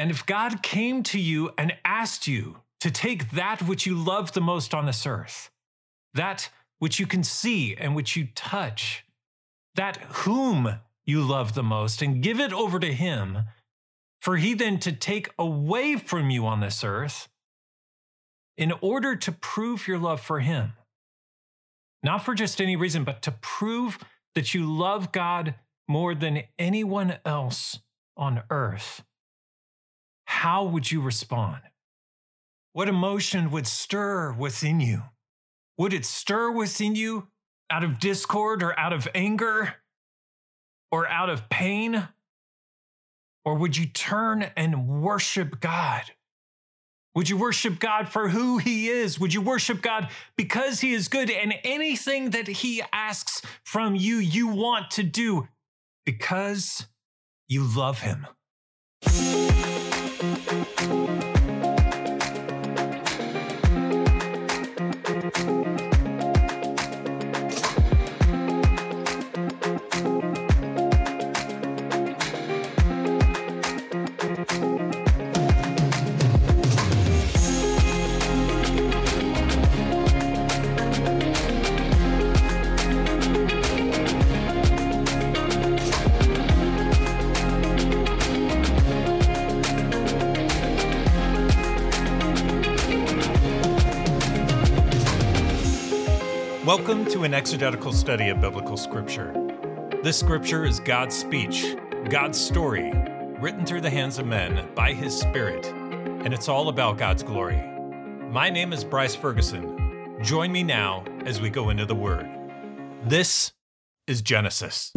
And if God came to you and asked you to take that which you love the most on this earth, that which you can see and which you touch, that whom you love the most, and give it over to Him, for He then to take away from you on this earth in order to prove your love for Him. Not for just any reason, but to prove that you love God more than anyone else on earth how would you respond? What emotion would stir within you? Would it stir within you out of discord or out of anger or out of pain? Or would you turn and worship God? Would you worship God for who He is? Would you worship God because He is good and anything that He asks from you, you want to do because you love Him? Thank you. Welcome to an exegetical study of biblical scripture. This scripture is God's speech, God's story, written through the hands of men by His Spirit, and it's all about God's glory. My name is Bryce Ferguson. Join me now as we go into the Word. This is Genesis.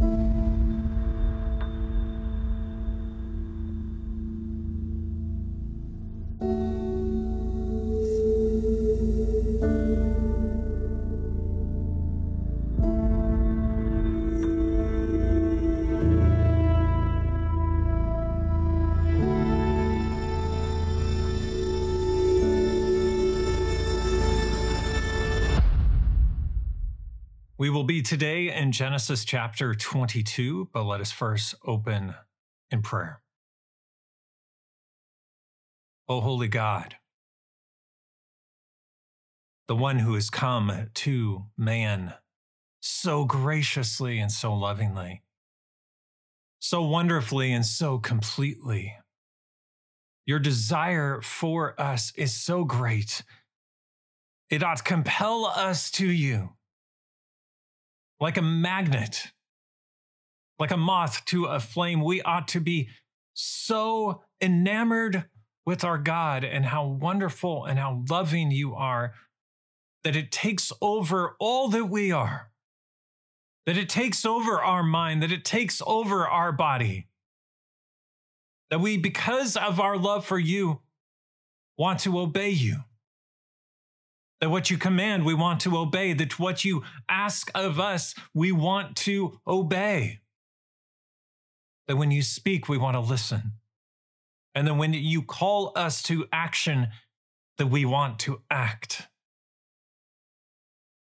Today in Genesis chapter 22, but let us first open in prayer. O holy God, the one who has come to man so graciously and so lovingly, so wonderfully and so completely. Your desire for us is so great. It ought to compel us to you like a magnet, like a moth to a flame. We ought to be so enamored with our God and how wonderful and how loving you are that it takes over all that we are, that it takes over our mind, that it takes over our body. That we, because of our love for you, want to obey you. That what you command, we want to obey. That what you ask of us, we want to obey. That when you speak, we want to listen. And then when you call us to action, that we want to act.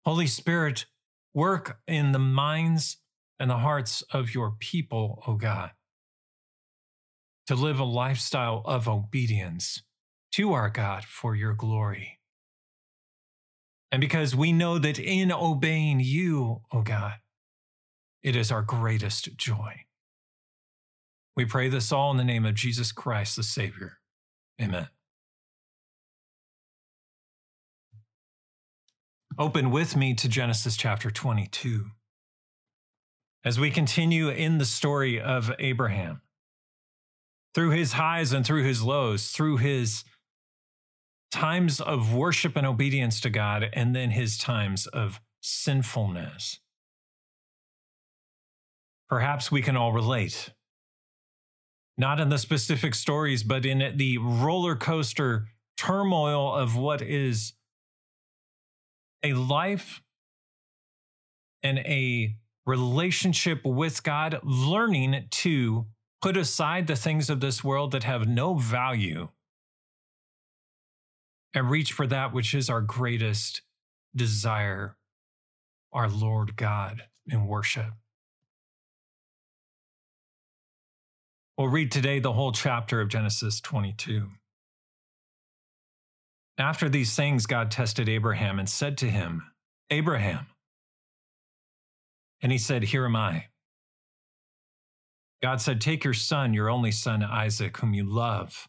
Holy Spirit, work in the minds and the hearts of your people, O God, to live a lifestyle of obedience to our God for your glory. And because we know that in obeying you, O oh God, it is our greatest joy. We pray this all in the name of Jesus Christ, the Savior. Amen. Open with me to Genesis chapter 22. As we continue in the story of Abraham, through his highs and through his lows, through his times of worship and obedience to God, and then his times of sinfulness. Perhaps we can all relate. Not in the specific stories, but in the roller coaster turmoil of what is a life and a relationship with God, learning to put aside the things of this world that have no value and reach for that which is our greatest desire, our Lord God in worship. We'll read today the whole chapter of Genesis 22. After these things, God tested Abraham and said to him, Abraham. And he said, Here am I. God said, Take your son, your only son, Isaac, whom you love,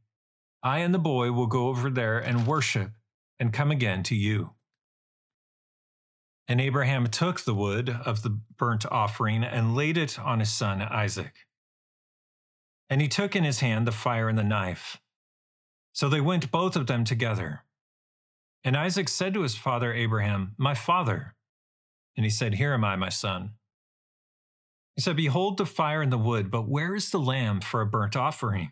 I and the boy will go over there and worship and come again to you. And Abraham took the wood of the burnt offering and laid it on his son Isaac. And he took in his hand the fire and the knife. So they went both of them together. And Isaac said to his father Abraham, My father. And he said, Here am I, my son. He said, Behold the fire and the wood, but where is the lamb for a burnt offering?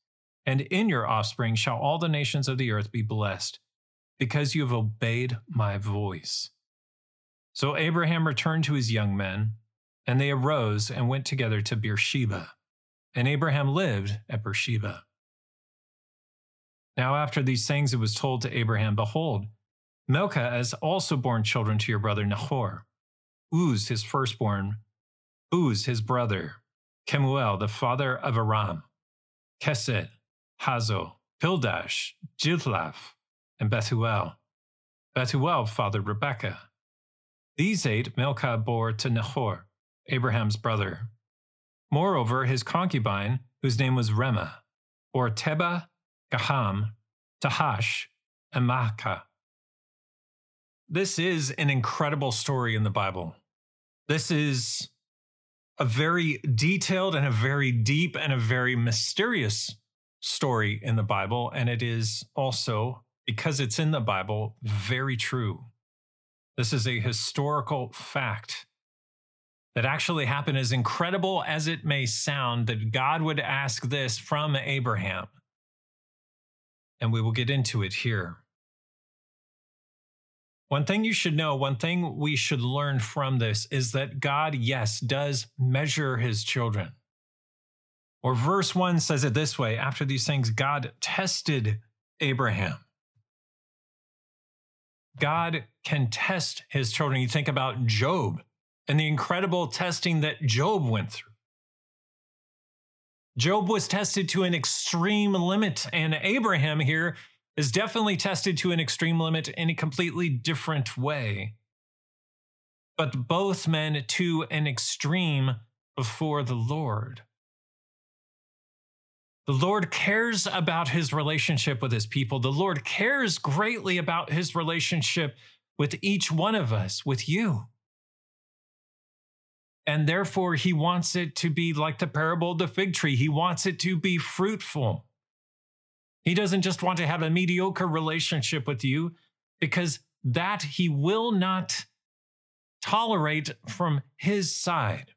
And in your offspring shall all the nations of the earth be blessed because you have obeyed my voice. So Abraham returned to his young men, and they arose and went together to Beersheba. And Abraham lived at Beersheba. Now, after these things, it was told to Abraham, Behold, Milcah has also borne children to your brother Nahor, Uz his firstborn, Buz his brother, Kemuel the father of Aram, Chesed, Hazo, Pildash, Jidlaph, and Bethuel. Bethuel fathered Rebekah. These eight Milcah bore to Nahor, Abraham's brother. Moreover, his concubine, whose name was Reumah, bore Tebah, Gaham, Tahash, and Maacah. This is an incredible story in the Bible. This is a very detailed and a very deep and a very mysterious story in the Bible, and it is also because it's in the Bible, very true. This is a historical fact that actually happened, as incredible as it may sound, that God would ask this from Abraham. And we will get into it here. One thing you should know, one thing we should learn from this is that God, yes, does measure his children. Or verse 1 says it this way after these things, God tested Abraham. God can test his children. You think about Job and the incredible testing that Job went through. Job was tested to an extreme limit, and Abraham here is definitely tested to an extreme limit in a completely different way. But both men to an extreme before the Lord. The Lord cares about his relationship with his people. The Lord cares greatly about his relationship with each one of us, with you. And therefore, he wants it to be like the parable of the fig tree. He wants it to be fruitful. He doesn't just want to have a mediocre relationship with you because that he will not tolerate from his side.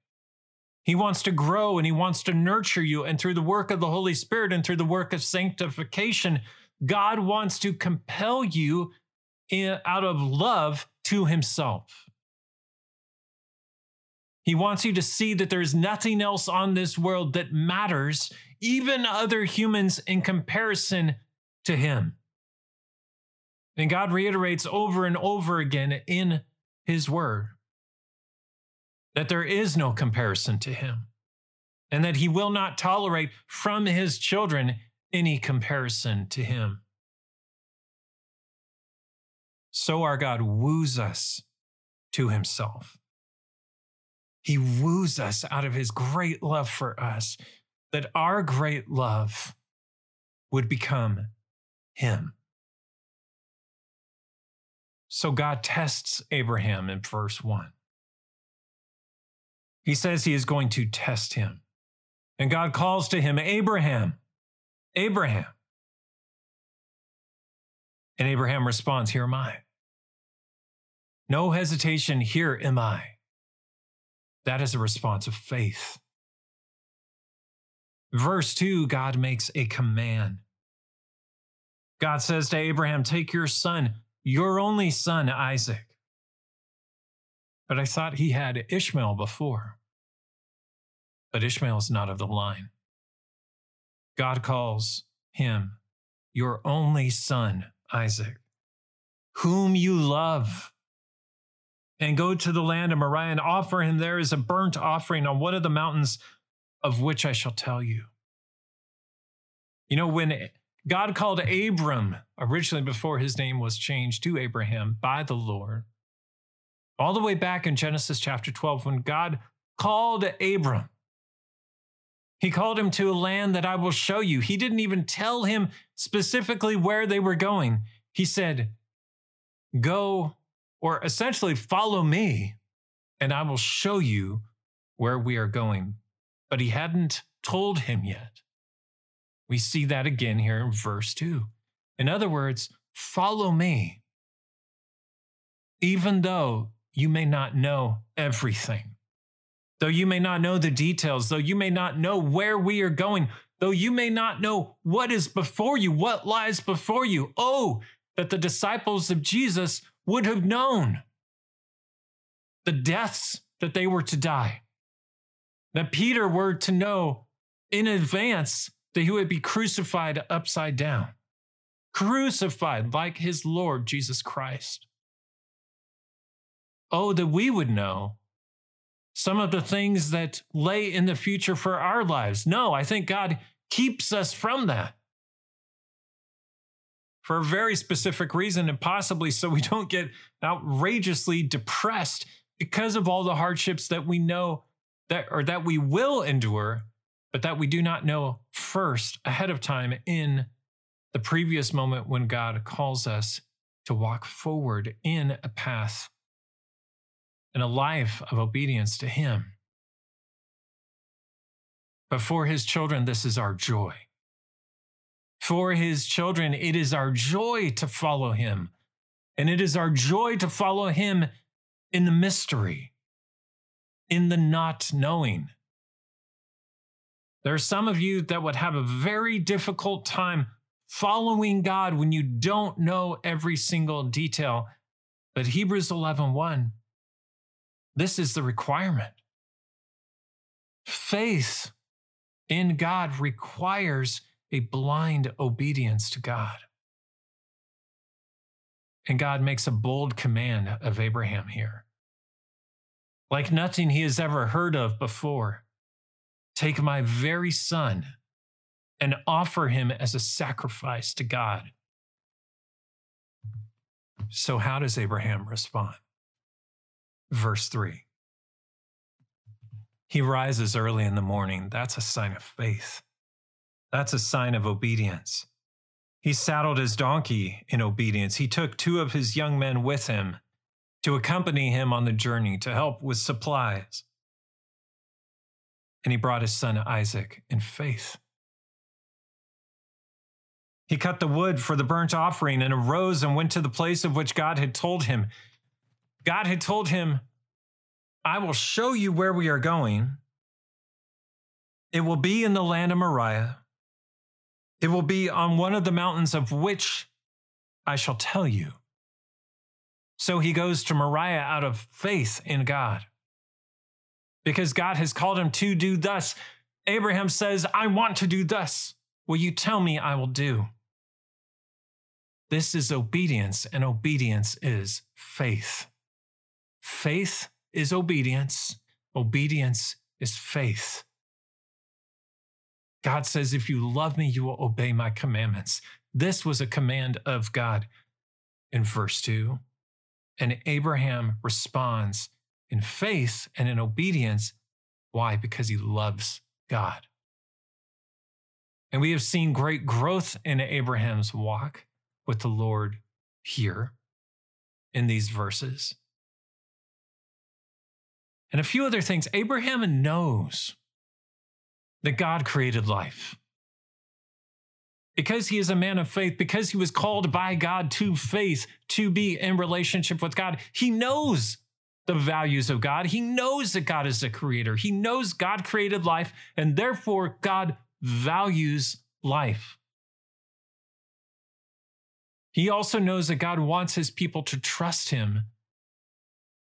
He wants to grow and he wants to nurture you. And through the work of the Holy Spirit and through the work of sanctification, God wants to compel you in, out of love to himself. He wants you to see that there's nothing else on this world that matters, even other humans, in comparison to him. And God reiterates over and over again in his word that there is no comparison to him and that he will not tolerate from his children any comparison to him. So our God woos us to himself. He woos us out of his great love for us, that our great love would become him. So God tests Abraham in verse 1. He says he is going to test him. And God calls to him, Abraham, Abraham. And Abraham responds, Here am I. No hesitation, here am I. That is a response of faith. Verse 2, God makes a command. God says to Abraham, Take your son, your only son, Isaac, but I thought he had Ishmael before. But Ishmael is not of the line. God calls him your only son, Isaac, whom you love. And go to the land of Moriah and offer him there as a burnt offering on one of the mountains of which I shall tell you. You know, when God called Abram, originally before his name was changed to Abraham by the Lord, all the way back in Genesis chapter 12, when God called Abram, he called him to a land that I will show you. He didn't even tell him specifically where they were going. He said, Go, or essentially follow me, and I will show you where we are going. But he hadn't told him yet. We see that again here in verse 2. In other words, follow me, even though you may not know everything. Though you may not know the details, though you may not know where we are going, though you may not know what is before you, what lies before you. Oh, that the disciples of Jesus would have known the deaths that they were to die. That Peter were to know in advance that he would be crucified upside down, crucified like his Lord Jesus Christ. Oh, that we would know some of the things that lay in the future for our lives. No, I think God keeps us from that for a very specific reason, and possibly so we don't get outrageously depressed because of all the hardships that we know that or that we will endure, but that we do not know first ahead of time in the previous moment when God calls us to walk forward in a path and a life of obedience to Him. But for His children, this is our joy. For His children, it is our joy to follow Him. And it is our joy to follow Him in the mystery, in the not knowing. There are some of you that would have a very difficult time following God when you don't know every single detail. But Hebrews 11 1 this is the requirement. Faith in God requires a blind obedience to God. And God makes a bold command of Abraham here. Like nothing he has ever heard of before, take my very son and offer him as a sacrifice to God. So, how does Abraham respond? Verse 3. He rises early in the morning. That's a sign of faith. That's a sign of obedience. He saddled his donkey in obedience. He took two of his young men with him to accompany him on the journey to help with supplies. And he brought his son Isaac in faith. He cut the wood for the burnt offering and arose and went to the place of which God had told him. God had told him, I will show you where we are going. It will be in the land of Moriah. It will be on one of the mountains of which I shall tell you. So he goes to Moriah out of faith in God. Because God has called him to do thus. Abraham says, I want to do thus. Will you tell me I will do? This is obedience, and obedience is faith. Faith is obedience, obedience is faith. God says, If you love me, you will obey my commandments. This was a command of God in verse 2. And Abraham responds in faith and in obedience. Why? Because he loves God. And we have seen great growth in Abraham's walk with the Lord here in these verses. And a few other things. Abraham knows that God created life. Because he is a man of faith, because he was called by God to faith to be in relationship with God, he knows the values of God. He knows that God is the creator. He knows God created life, and therefore God values life. He also knows that God wants his people to trust him,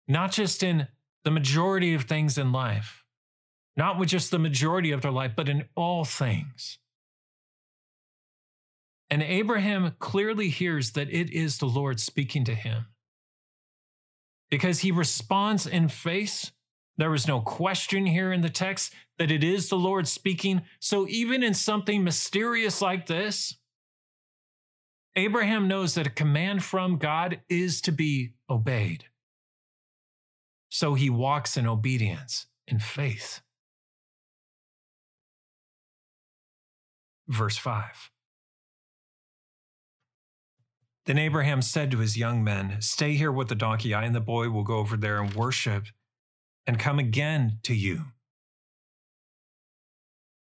not just in the majority of things in life, not with just the majority of their life, but in all things. And Abraham clearly hears that it is the Lord speaking to him because he responds in faith. There is no question here in the text that it is the Lord speaking. So, even in something mysterious like this, Abraham knows that a command from God is to be obeyed. So he walks in obedience, in faith. Verse 5. Then Abraham said to his young men, Stay here with the donkey. I and the boy will go over there and worship and come again to you.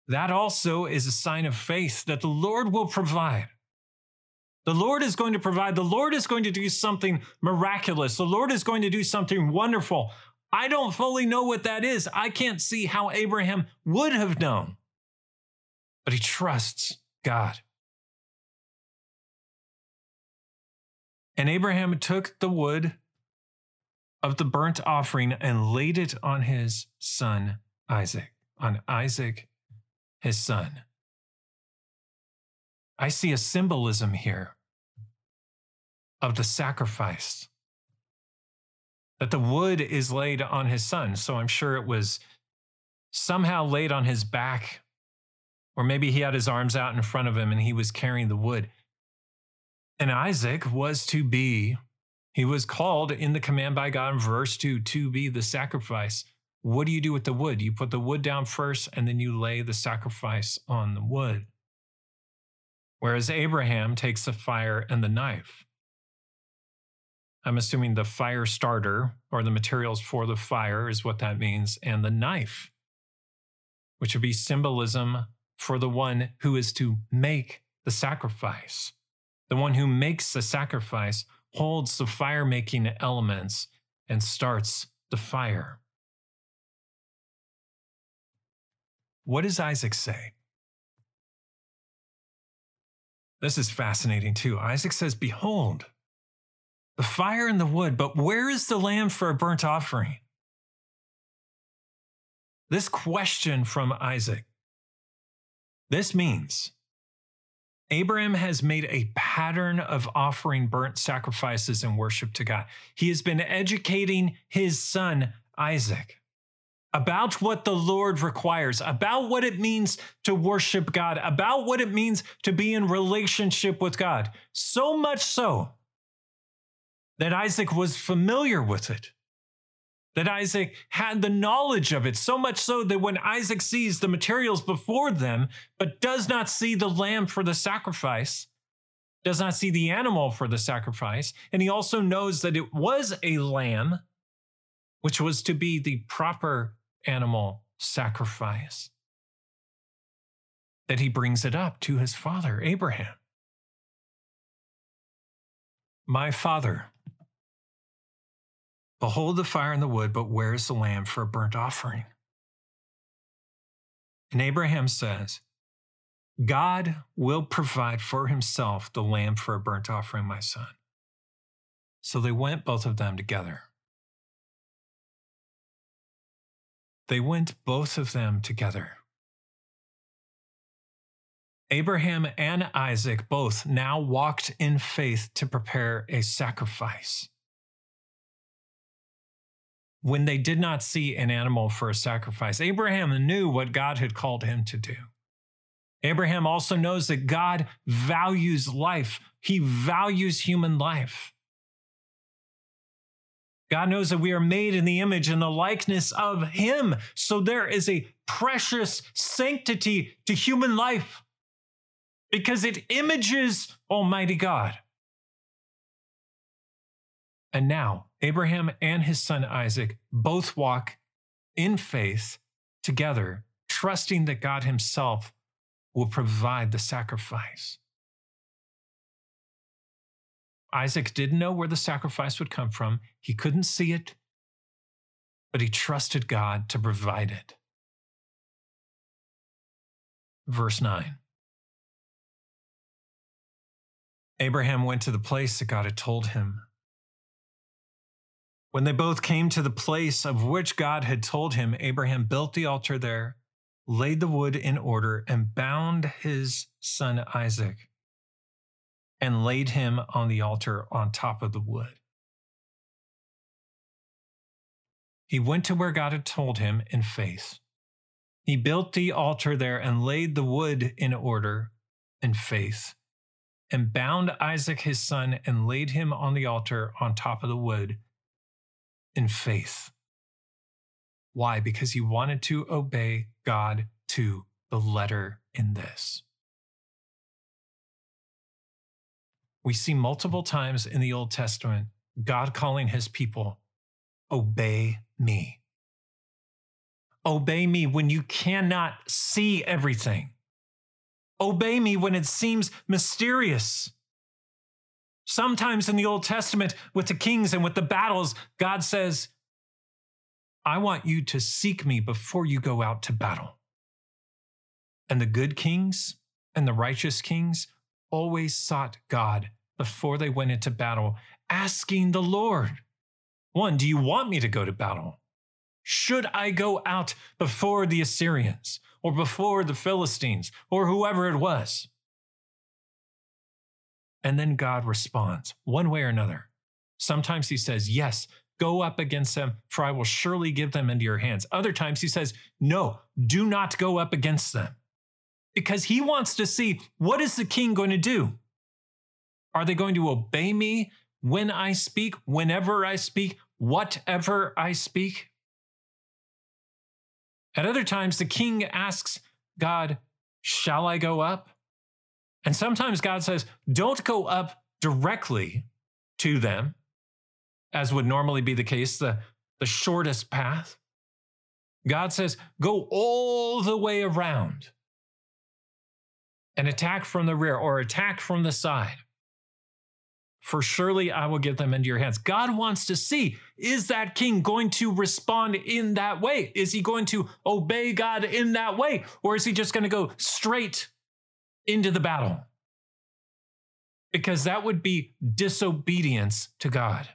That also is a sign of faith that the Lord will provide. The Lord is going to provide. The Lord is going to do something miraculous. The Lord is going to do something wonderful. I don't fully know what that is. I can't see how Abraham would have known. But he trusts God. And Abraham took the wood of the burnt offering and laid it on his son Isaac, on Isaac, his son. I see a symbolism here of the sacrifice. That the wood is laid on his son. So I'm sure it was somehow laid on his back, or maybe he had his arms out in front of him and he was carrying the wood. And Isaac was to be, he was called in the command by God in verse 2 to be the sacrifice. What do you do with the wood? You put the wood down first and then you lay the sacrifice on the wood. Whereas Abraham takes the fire and the knife. I'm assuming the fire starter or the materials for the fire is what that means, and the knife, which would be symbolism for the one who is to make the sacrifice. The one who makes the sacrifice holds the fire making elements and starts the fire. What does Isaac say? This is fascinating too. Isaac says, Behold, the fire and the wood, but where is the lamb for a burnt offering? This question from Isaac. This means Abraham has made a pattern of offering burnt sacrifices and worship to God. He has been educating his son, Isaac, about what the Lord requires, about what it means to worship God, about what it means to be in relationship with God. So much so that Isaac was familiar with it that Isaac had the knowledge of it, so much so that when Isaac sees the materials before them, but does not see the lamb for the sacrifice, does not see the animal for the sacrifice, and he also knows that it was a lamb, which was to be the proper animal sacrifice, that he brings it up to his father, Abraham. My father, behold the fire and the wood, but where's the lamb for a burnt offering? And Abraham says, God will provide for himself the lamb for a burnt offering, my son. So they went, both of them together. They went, both of them together. Abraham and Isaac both now walked in faith to prepare a sacrifice. When they did not see an animal for a sacrifice, Abraham knew what God had called him to do. Abraham also knows that God values life, he values human life. God knows that we are made in the image and the likeness of Him. So there is a precious sanctity to human life because it images Almighty God. And now, Abraham and his son Isaac both walk in faith together, trusting that God Himself will provide the sacrifice. Isaac didn't know where the sacrifice would come from, he couldn't see it, but he trusted God to provide it. Verse 9 Abraham went to the place that God had told him. When they both came to the place of which God had told him, Abraham built the altar there, laid the wood in order, and bound his son Isaac, and laid him on the altar on top of the wood. He went to where God had told him in faith. He built the altar there and laid the wood in order in faith and bound Isaac his son and laid him on the altar on top of the wood in faith. Why? Because he wanted to obey God to the letter in this. We see multiple times in the Old Testament God calling his people, Obey me. Obey me when you cannot see everything. Obey me when it seems mysterious. Sometimes in the Old Testament, with the kings and with the battles, God says, I want you to seek me before you go out to battle. And the good kings and the righteous kings always sought God before they went into battle, asking the Lord, One, do you want me to go to battle? Should I go out before the Assyrians? or before the Philistines or whoever it was. And then God responds one way or another. Sometimes he says, Yes, go up against them, for I will surely give them into your hands. Other times he says, No, do not go up against them. Because he wants to see what is the king going to do? Are they going to obey me when I speak, whenever I speak, whatever I speak? At other times, the king asks God, Shall I go up? And sometimes God says, Don't go up directly to them, as would normally be the case, the, the shortest path. God says, Go all the way around and attack from the rear or attack from the side for surely I will give them into your hands. God wants to see is that king going to respond in that way? Is he going to obey God in that way? Or is he just going to go straight into the battle? Because that would be disobedience to God.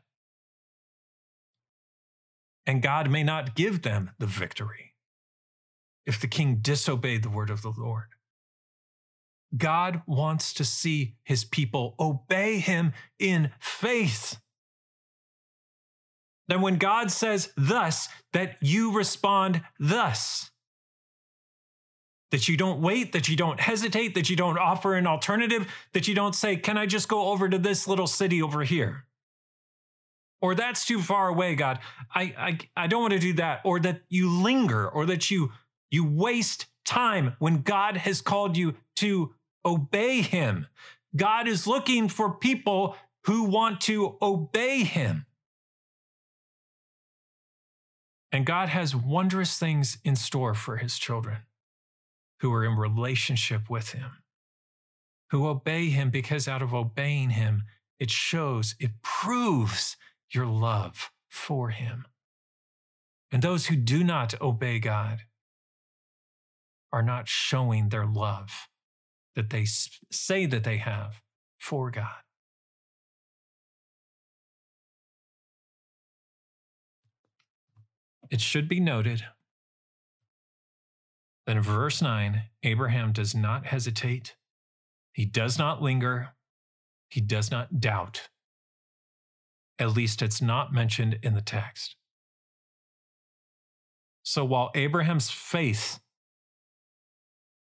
And God may not give them the victory if the king disobeyed the word of the Lord. God wants to see his people obey him in faith. Then, when God says thus, that you respond thus. That you don't wait, that you don't hesitate, that you don't offer an alternative, that you don't say, Can I just go over to this little city over here? Or that's too far away, God. I, I, I don't want to do that. Or that you linger, or that you, you waste time when God has called you to obey him. God is looking for people who want to obey him. And God has wondrous things in store for his children who are in relationship with him, who obey him because out of obeying him, it shows, it proves your love for him. And those who do not obey God are not showing their love that they say that they have for God. It should be noted that in verse 9, Abraham does not hesitate, he does not linger, he does not doubt. At least it's not mentioned in the text. So while Abraham's faith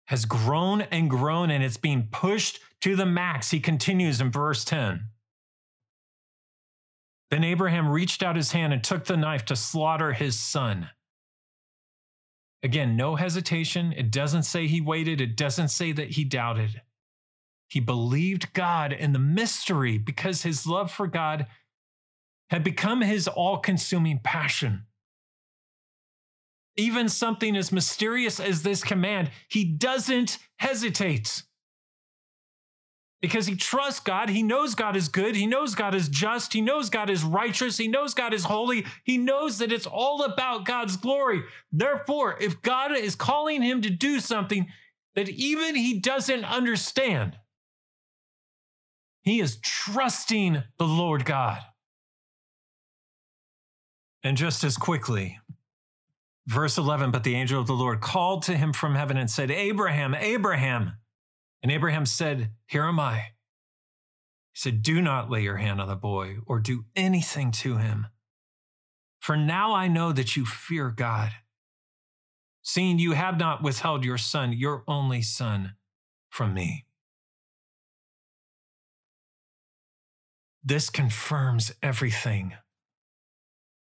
has grown and grown and it's being pushed to the max, he continues in verse 10. Then Abraham reached out his hand and took the knife to slaughter his son. Again, no hesitation. It doesn't say he waited, it doesn't say that he doubted. He believed God in the mystery because his love for God had become his all consuming passion. Even something as mysterious as this command, he doesn't hesitate because he trusts God. He knows God is good. He knows God is just. He knows God is righteous. He knows God is holy. He knows that it's all about God's glory. Therefore, if God is calling him to do something that even he doesn't understand, he is trusting the Lord God. And just as quickly, verse 11, but the angel of the Lord called to him from heaven and said, Abraham, Abraham. And Abraham said, Here am I. He said, Do not lay your hand on the boy or do anything to him. For now I know that you fear God, seeing you have not withheld your son, your only son, from me. This confirms everything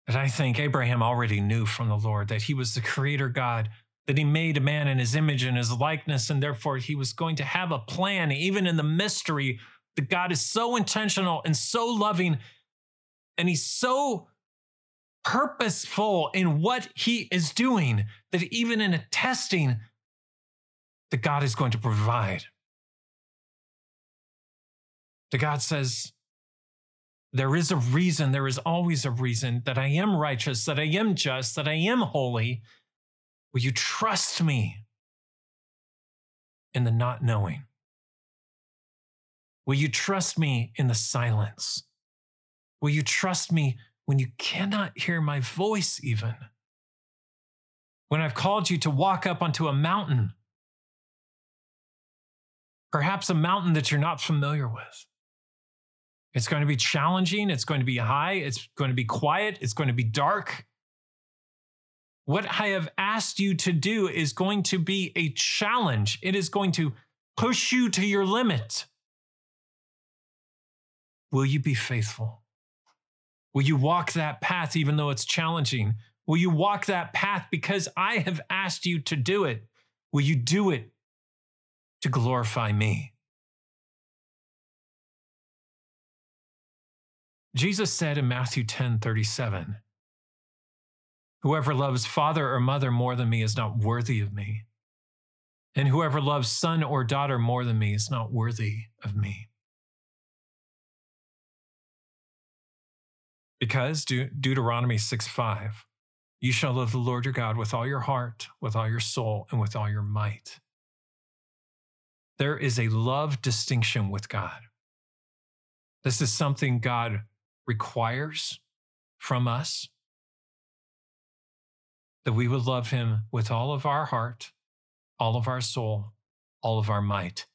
that I think Abraham already knew from the Lord that he was the creator God that he made a man in his image and his likeness, and therefore he was going to have a plan, even in the mystery that God is so intentional and so loving, and he's so purposeful in what he is doing that even in a testing, that God is going to provide. That God says, there is a reason, there is always a reason that I am righteous, that I am just, that I am holy, Will you trust me in the not knowing? Will you trust me in the silence? Will you trust me when you cannot hear my voice, even? When I've called you to walk up onto a mountain, perhaps a mountain that you're not familiar with. It's going to be challenging. It's going to be high. It's going to be quiet. It's going to be dark. What I have asked you to do is going to be a challenge. It is going to push you to your limit. Will you be faithful? Will you walk that path even though it's challenging? Will you walk that path because I have asked you to do it? Will you do it to glorify me? Jesus said in Matthew 10 37, Whoever loves father or mother more than me is not worthy of me. And whoever loves son or daughter more than me is not worthy of me. Because De- Deuteronomy 6 5, you shall love the Lord your God with all your heart, with all your soul, and with all your might. There is a love distinction with God. This is something God requires from us that we would love him with all of our heart, all of our soul, all of our might.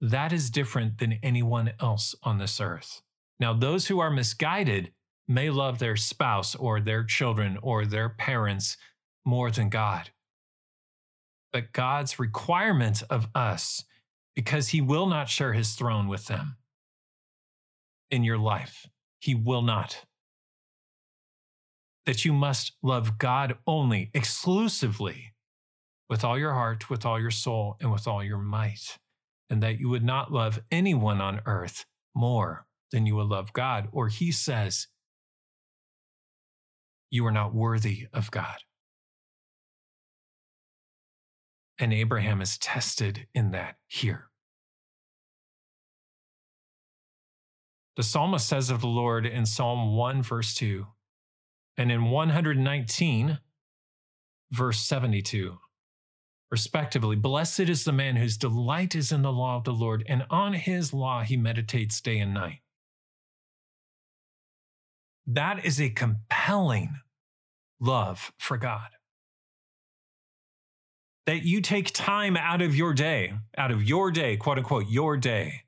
That is different than anyone else on this earth. Now, those who are misguided may love their spouse or their children or their parents more than God. But God's requirement of us, because He will not share His throne with them in your life, He will not that you must love God only, exclusively, with all your heart, with all your soul, and with all your might, and that you would not love anyone on earth more than you would love God. Or he says, You are not worthy of God. And Abraham is tested in that here. The psalmist says of the Lord in Psalm 1, verse 2, and in 119, verse 72, respectively, Blessed is the man whose delight is in the law of the Lord, and on his law he meditates day and night. That is a compelling love for God. That you take time out of your day, out of your day, quote unquote, your day.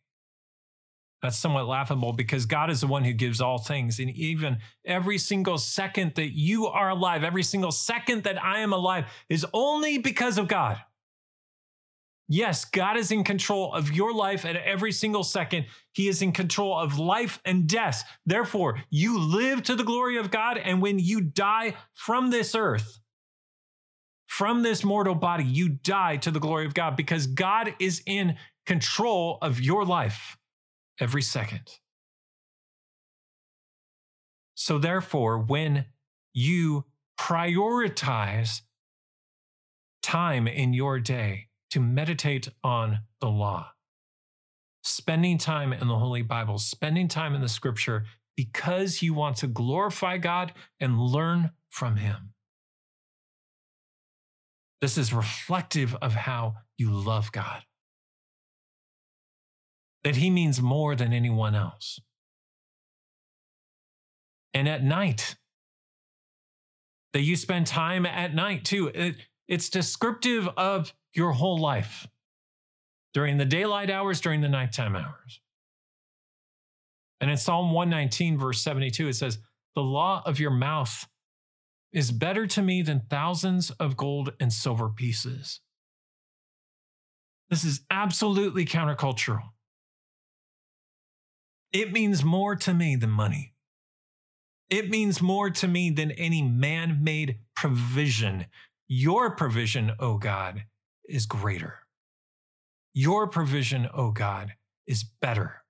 That's somewhat laughable because God is the one who gives all things. And even every single second that you are alive, every single second that I am alive is only because of God. Yes, God is in control of your life at every single second. He is in control of life and death. Therefore, you live to the glory of God. And when you die from this earth, from this mortal body, you die to the glory of God because God is in control of your life every second. So, therefore, when you prioritize time in your day, to meditate on the law. Spending time in the Holy Bible, spending time in the scripture because you want to glorify God and learn from Him. This is reflective of how you love God. That He means more than anyone else. And at night, that you spend time at night too. It, it's descriptive of your whole life during the daylight hours, during the nighttime hours. And in Psalm 119, verse 72, it says, The law of your mouth is better to me than thousands of gold and silver pieces. This is absolutely countercultural. It means more to me than money. It means more to me than any man made provision. Your provision, O oh God, is greater. Your provision, O oh God, is better.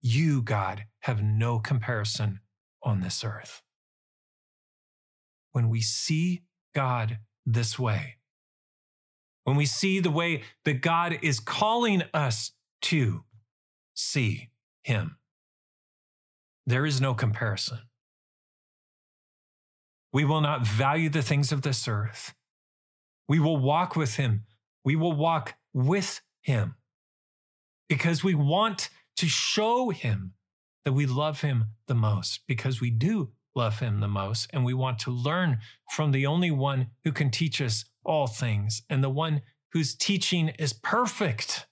You, God, have no comparison on this earth. When we see God this way, when we see the way that God is calling us to see Him, there is no comparison. We will not value the things of this earth. We will walk with him. We will walk with him because we want to show him that we love him the most because we do love him the most. And we want to learn from the only one who can teach us all things and the one whose teaching is perfect.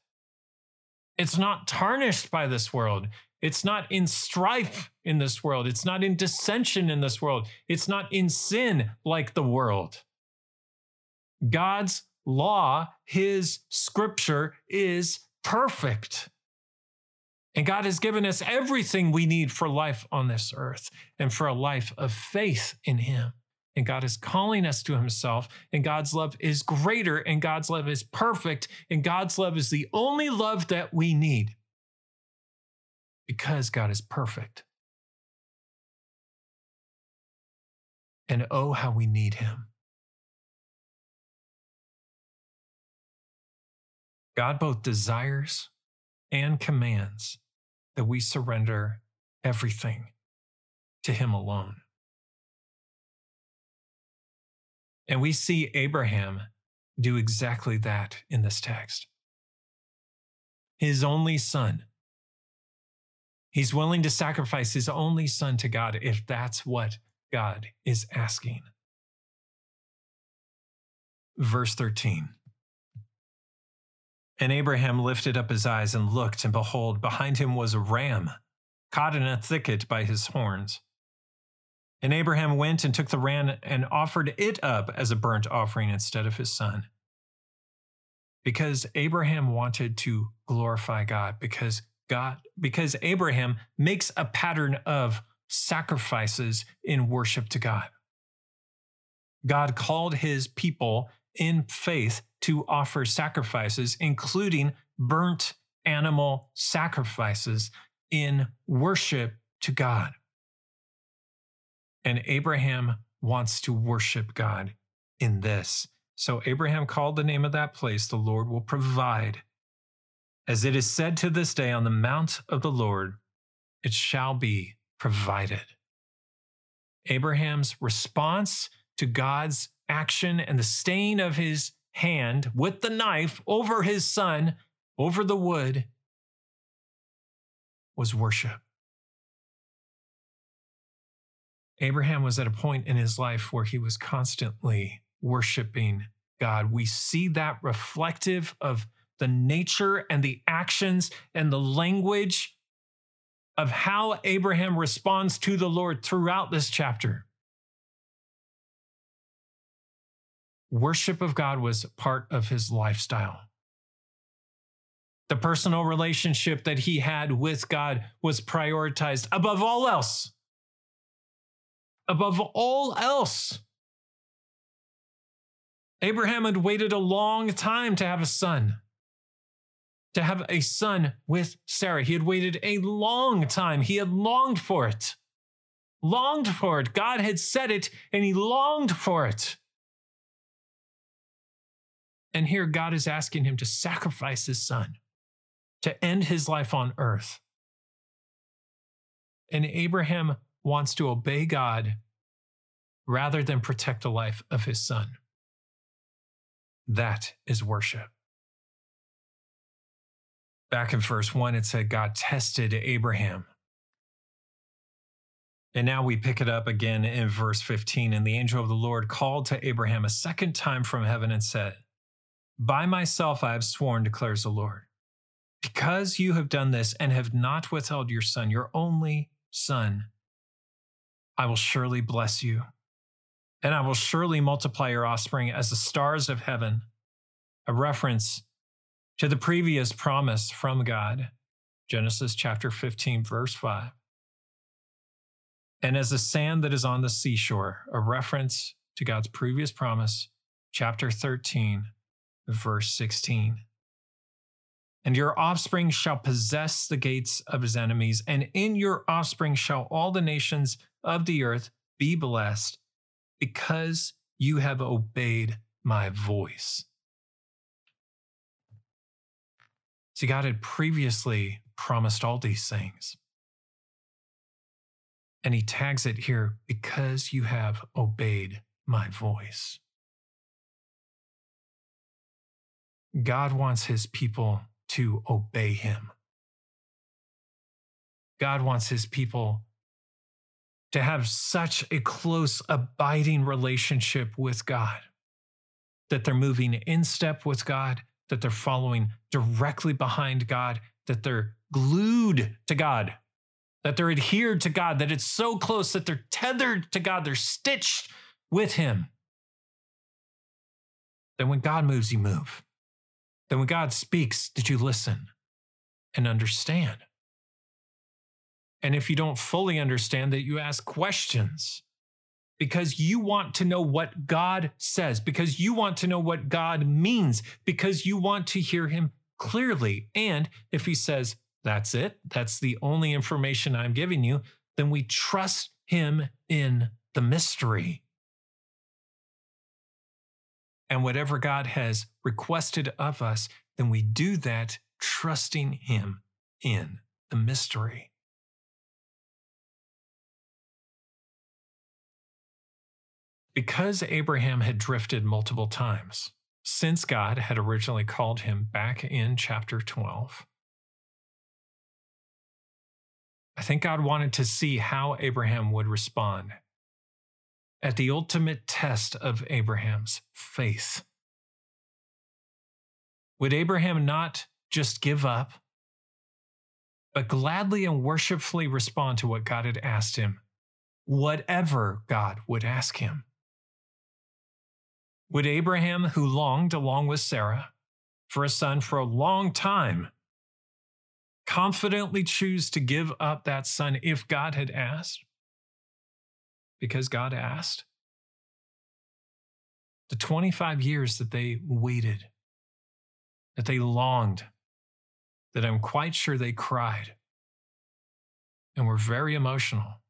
It's not tarnished by this world. It's not in strife in this world. It's not in dissension in this world. It's not in sin like the world. God's law, his scripture is perfect. And God has given us everything we need for life on this earth and for a life of faith in him. And God is calling us to himself, and God's love is greater, and God's love is perfect, and God's love is the only love that we need because God is perfect. And oh, how we need him. God both desires and commands that we surrender everything to Him alone. And we see Abraham do exactly that in this text. His only son. He's willing to sacrifice his only son to God if that's what God is asking. Verse 13. And Abraham lifted up his eyes and looked, and behold, behind him was a ram, caught in a thicket by his horns. And Abraham went and took the ram and offered it up as a burnt offering instead of his son. Because Abraham wanted to glorify God, because God, because Abraham makes a pattern of sacrifices in worship to God. God called his people in faith to offer sacrifices, including burnt animal sacrifices in worship to God. And Abraham wants to worship God in this. So Abraham called the name of that place, the Lord will provide. As it is said to this day, on the mount of the Lord it shall be provided. Abraham's response to God's action and the staying of his hand with the knife over his son, over the wood, was worship. Abraham was at a point in his life where he was constantly worshiping God. We see that reflective of the nature and the actions and the language of how Abraham responds to the Lord throughout this chapter. Worship of God was part of his lifestyle. The personal relationship that he had with God was prioritized above all else. Above all else. Abraham had waited a long time to have a son to have a son with Sarah. He had waited a long time. He had longed for it. Longed for it. God had said it, and he longed for it. And here God is asking him to sacrifice his son, to end his life on earth. And Abraham wants to obey God rather than protect the life of his son. That is worship back in verse 1, it said God tested Abraham. And now we pick it up again in verse 15. And the angel of the Lord called to Abraham a second time from heaven and said, By myself I have sworn, declares the Lord, because you have done this and have not withheld your son, your only son, I will surely bless you. And I will surely multiply your offspring as the stars of heaven. A reference to the previous promise from God, Genesis chapter 15, verse 5. And as the sand that is on the seashore, a reference to God's previous promise, chapter 13, verse 16. And your offspring shall possess the gates of his enemies, and in your offspring shall all the nations of the earth be blessed, because you have obeyed my voice. See, God had previously promised all these things. And he tags it here because you have obeyed my voice. God wants his people to obey him. God wants his people to have such a close, abiding relationship with God that they're moving in step with God that they're following directly behind God, that they're glued to God, that they're adhered to God, that it's so close that they're tethered to God, they're stitched with Him. Then when God moves, you move. Then when God speaks, did you listen and understand? And if you don't fully understand that, you ask questions because you want to know what God says, because you want to know what God means, because you want to hear Him clearly. And if He says, that's it, that's the only information I'm giving you, then we trust Him in the mystery. And whatever God has requested of us, then we do that trusting Him in the mystery. Because Abraham had drifted multiple times since God had originally called him back in chapter 12, I think God wanted to see how Abraham would respond at the ultimate test of Abraham's faith. Would Abraham not just give up, but gladly and worshipfully respond to what God had asked him, whatever God would ask him? Would Abraham, who longed along with Sarah for a son for a long time, confidently choose to give up that son if God had asked? Because God asked? The 25 years that they waited, that they longed, that I'm quite sure they cried and were very emotional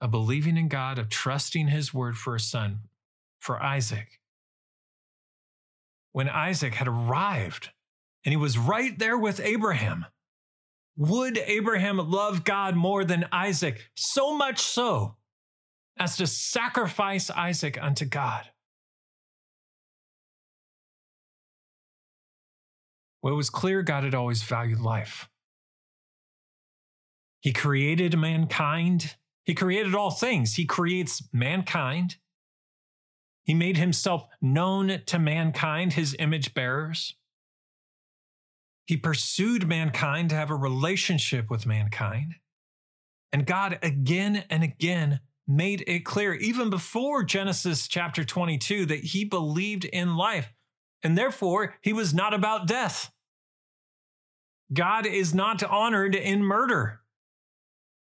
of believing in God, of trusting His word for a son, for Isaac. When Isaac had arrived and he was right there with Abraham, Would Abraham love God more than Isaac? So much so as to sacrifice Isaac unto God. Well, it was clear God had always valued life. He created mankind. He created all things. He creates mankind. He made himself known to mankind, his image bearers. He pursued mankind to have a relationship with mankind. And God again and again made it clear, even before Genesis chapter 22, that he believed in life. And therefore, he was not about death. God is not honored in murder.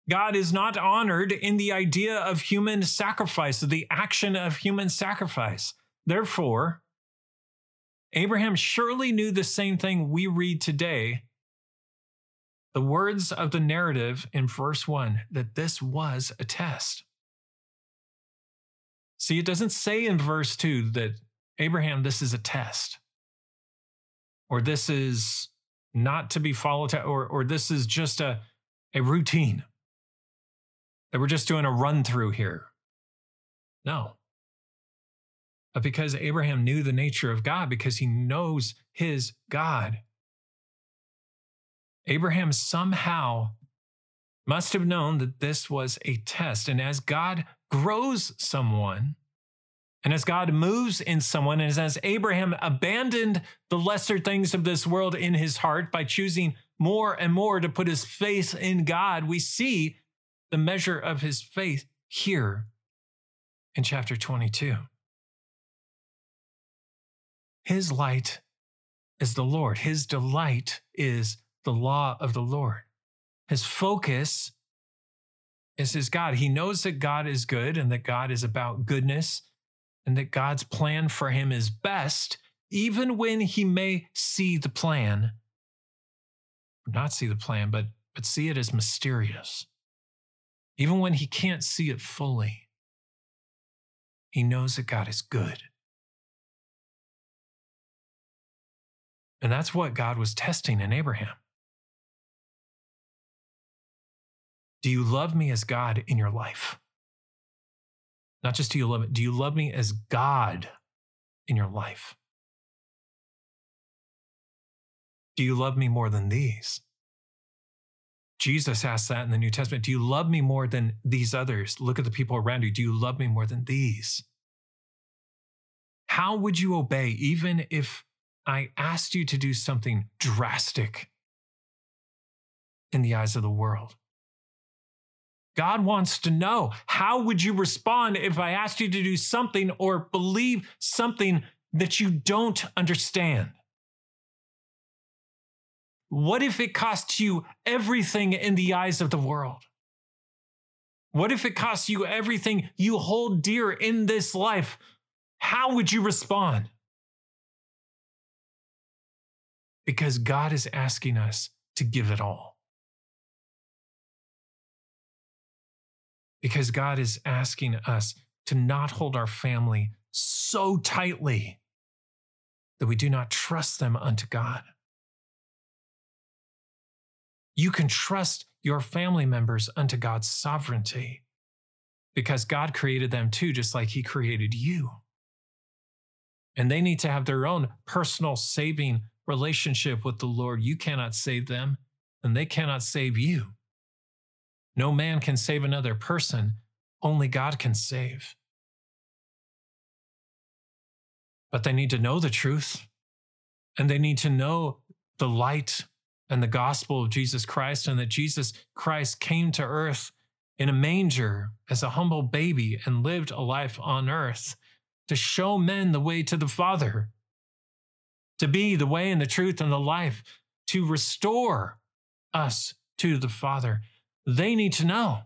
God is not honored in the idea of human sacrifice, the action of human sacrifice. Therefore, Abraham surely knew the same thing we read today. The words of the narrative in verse 1 that this was a test. See, it doesn't say in verse 2 that Abraham, this is a test, or this is not to be followed, or, or this is just a, a routine that we're just doing a run through here. No. But because Abraham knew the nature of God, because he knows his God, Abraham somehow must have known that this was a test. And as God grows someone, and as God moves in someone, and as Abraham abandoned the lesser things of this world in his heart by choosing more and more to put his faith in God, we see the measure of his faith here in chapter 22. His light is the Lord, his delight is the law of the Lord. His focus is his God. He knows that God is good and that God is about goodness and that God's plan for him is best, even when he may see the plan, not see the plan, but, but see it as mysterious. Even when he can't see it fully, he knows that God is good. And that's what God was testing in Abraham. Do you love me as God in your life? Not just do you love it, do you love me as God in your life? Do you love me more than these? Jesus asked that in the New Testament. Do you love me more than these others? Look at the people around you. Do you love me more than these? How would you obey even if I asked you to do something drastic in the eyes of the world? God wants to know how would you respond if I asked you to do something or believe something that you don't understand? What if it costs you everything in the eyes of the world? What if it costs you everything you hold dear in this life? How would you respond? Because God is asking us to give it all. Because God is asking us to not hold our family so tightly that we do not trust them unto God. You can trust your family members unto God's sovereignty because God created them too, just like He created you. And they need to have their own personal saving relationship with the Lord. You cannot save them, and they cannot save you. No man can save another person, only God can save. But they need to know the truth, and they need to know the light and the gospel of Jesus Christ, and that Jesus Christ came to earth in a manger as a humble baby and lived a life on earth to show men the way to the Father, to be the way and the truth and the life, to restore us to the Father. They need to know.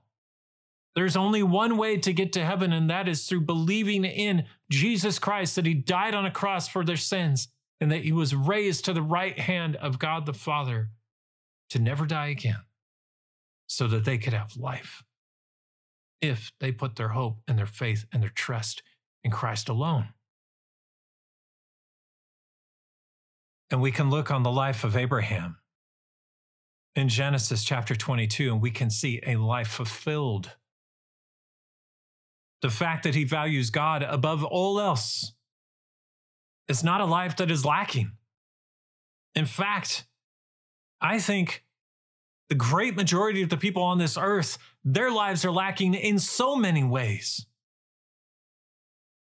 There's only one way to get to heaven, and that is through believing in Jesus Christ, that He died on a cross for their sins, and that he was raised to the right hand of God the Father to never die again so that they could have life if they put their hope and their faith and their trust in Christ alone. And we can look on the life of Abraham in Genesis chapter 22, and we can see a life fulfilled. The fact that he values God above all else is not a life that is lacking. In fact, I think the great majority of the people on this earth, their lives are lacking in so many ways.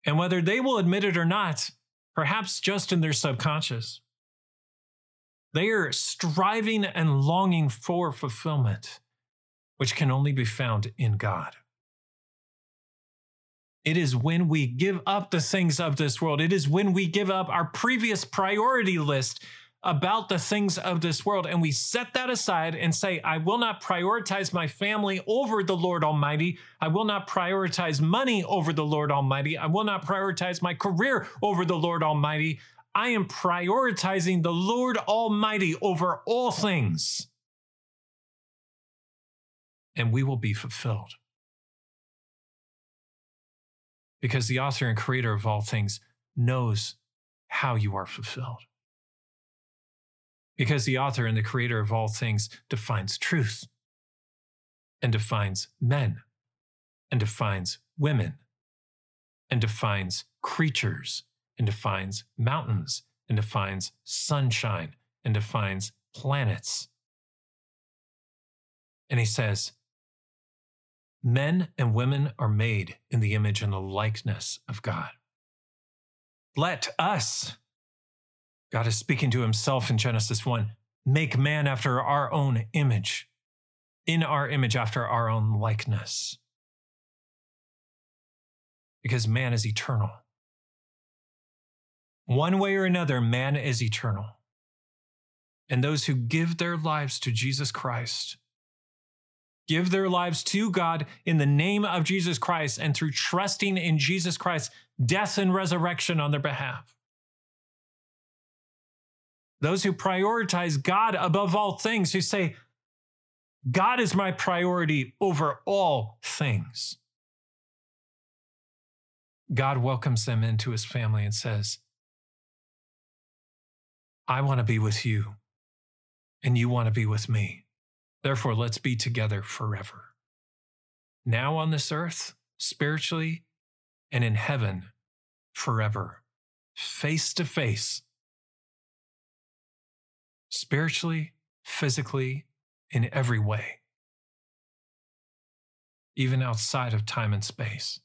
And whether they will admit it or not, perhaps just in their subconscious, they are striving and longing for fulfillment, which can only be found in God. It is when we give up the things of this world, it is when we give up our previous priority list about the things of this world and we set that aside and say, I will not prioritize my family over the Lord Almighty. I will not prioritize money over the Lord Almighty. I will not prioritize my career over the Lord Almighty. I am prioritizing the Lord Almighty over all things. And we will be fulfilled. Because the author and creator of all things knows how you are fulfilled because the author and the creator of all things defines truth and defines men and defines women and defines creatures and defines mountains and defines sunshine and defines planets. And he says, Men and women are made in the image and the likeness of God. Let us God is speaking to himself in Genesis 1 make man after our own image, in our image after our own likeness. Because man is eternal. One way or another, man is eternal. And those who give their lives to Jesus Christ, give their lives to God in the name of Jesus Christ and through trusting in Jesus Christ's death and resurrection on their behalf, those who prioritize God above all things, who say, God is my priority over all things. God welcomes them into his family and says, I want to be with you, and you want to be with me. Therefore, let's be together forever. Now on this earth, spiritually, and in heaven forever, face to face spiritually, physically, in every way, even outside of time and space,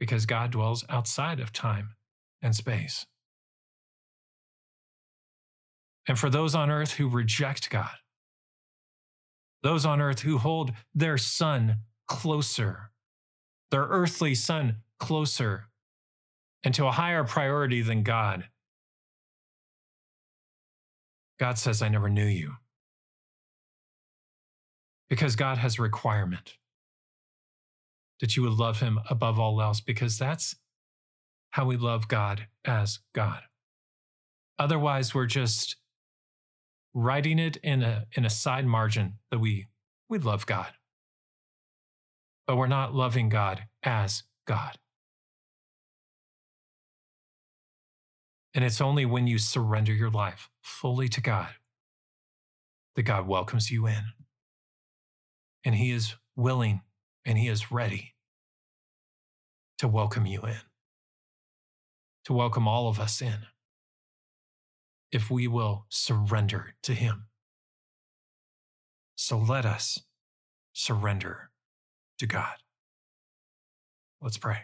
because God dwells outside of time and space. And for those on earth who reject God, those on earth who hold their son closer, their earthly son closer, and to a higher priority than God, God says, I never knew you. Because God has a requirement that you would love him above all else, because that's how we love God as God. Otherwise, we're just writing it in a, in a side margin that we, we love God. But we're not loving God as God. And it's only when you surrender your life fully to God that God welcomes you in. And He is willing and He is ready to welcome you in, to welcome all of us in, if we will surrender to Him. So let us surrender to God. Let's pray.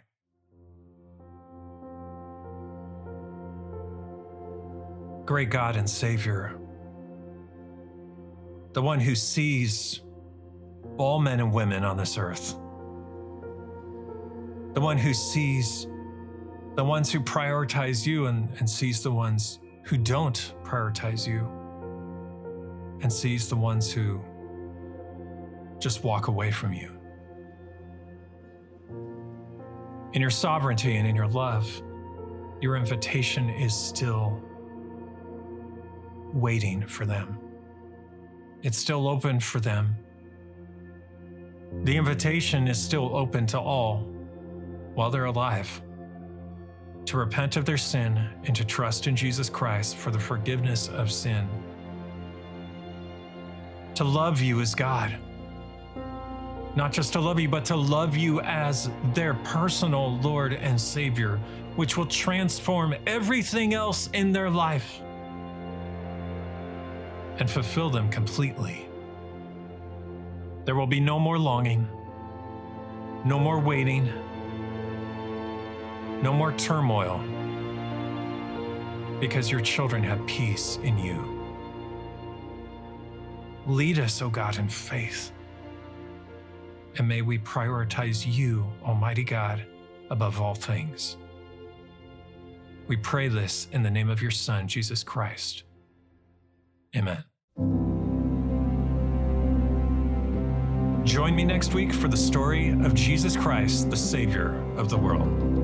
great God and Savior, the one who sees all men and women on this earth, the one who sees the ones who prioritize you and, and sees the ones who don't prioritize you, and sees the ones who just walk away from you. In your sovereignty and in your love, your invitation is still waiting for them. It's still open for them. The invitation is still open to all while they're alive to repent of their sin and to trust in Jesus Christ for the forgiveness of sin. to love you as God. Not just to love you, but to love you as their personal Lord and Savior, which will transform everything else in their life and fulfill them completely. There will be no more longing, no more waiting, no more turmoil, because your children have peace in you. Lead us, O God, in faith. And may we prioritize you, Almighty God, above all things. We pray this in the name of your Son, Jesus Christ. Amen. Join me next week for the story of Jesus Christ, the Savior of the world.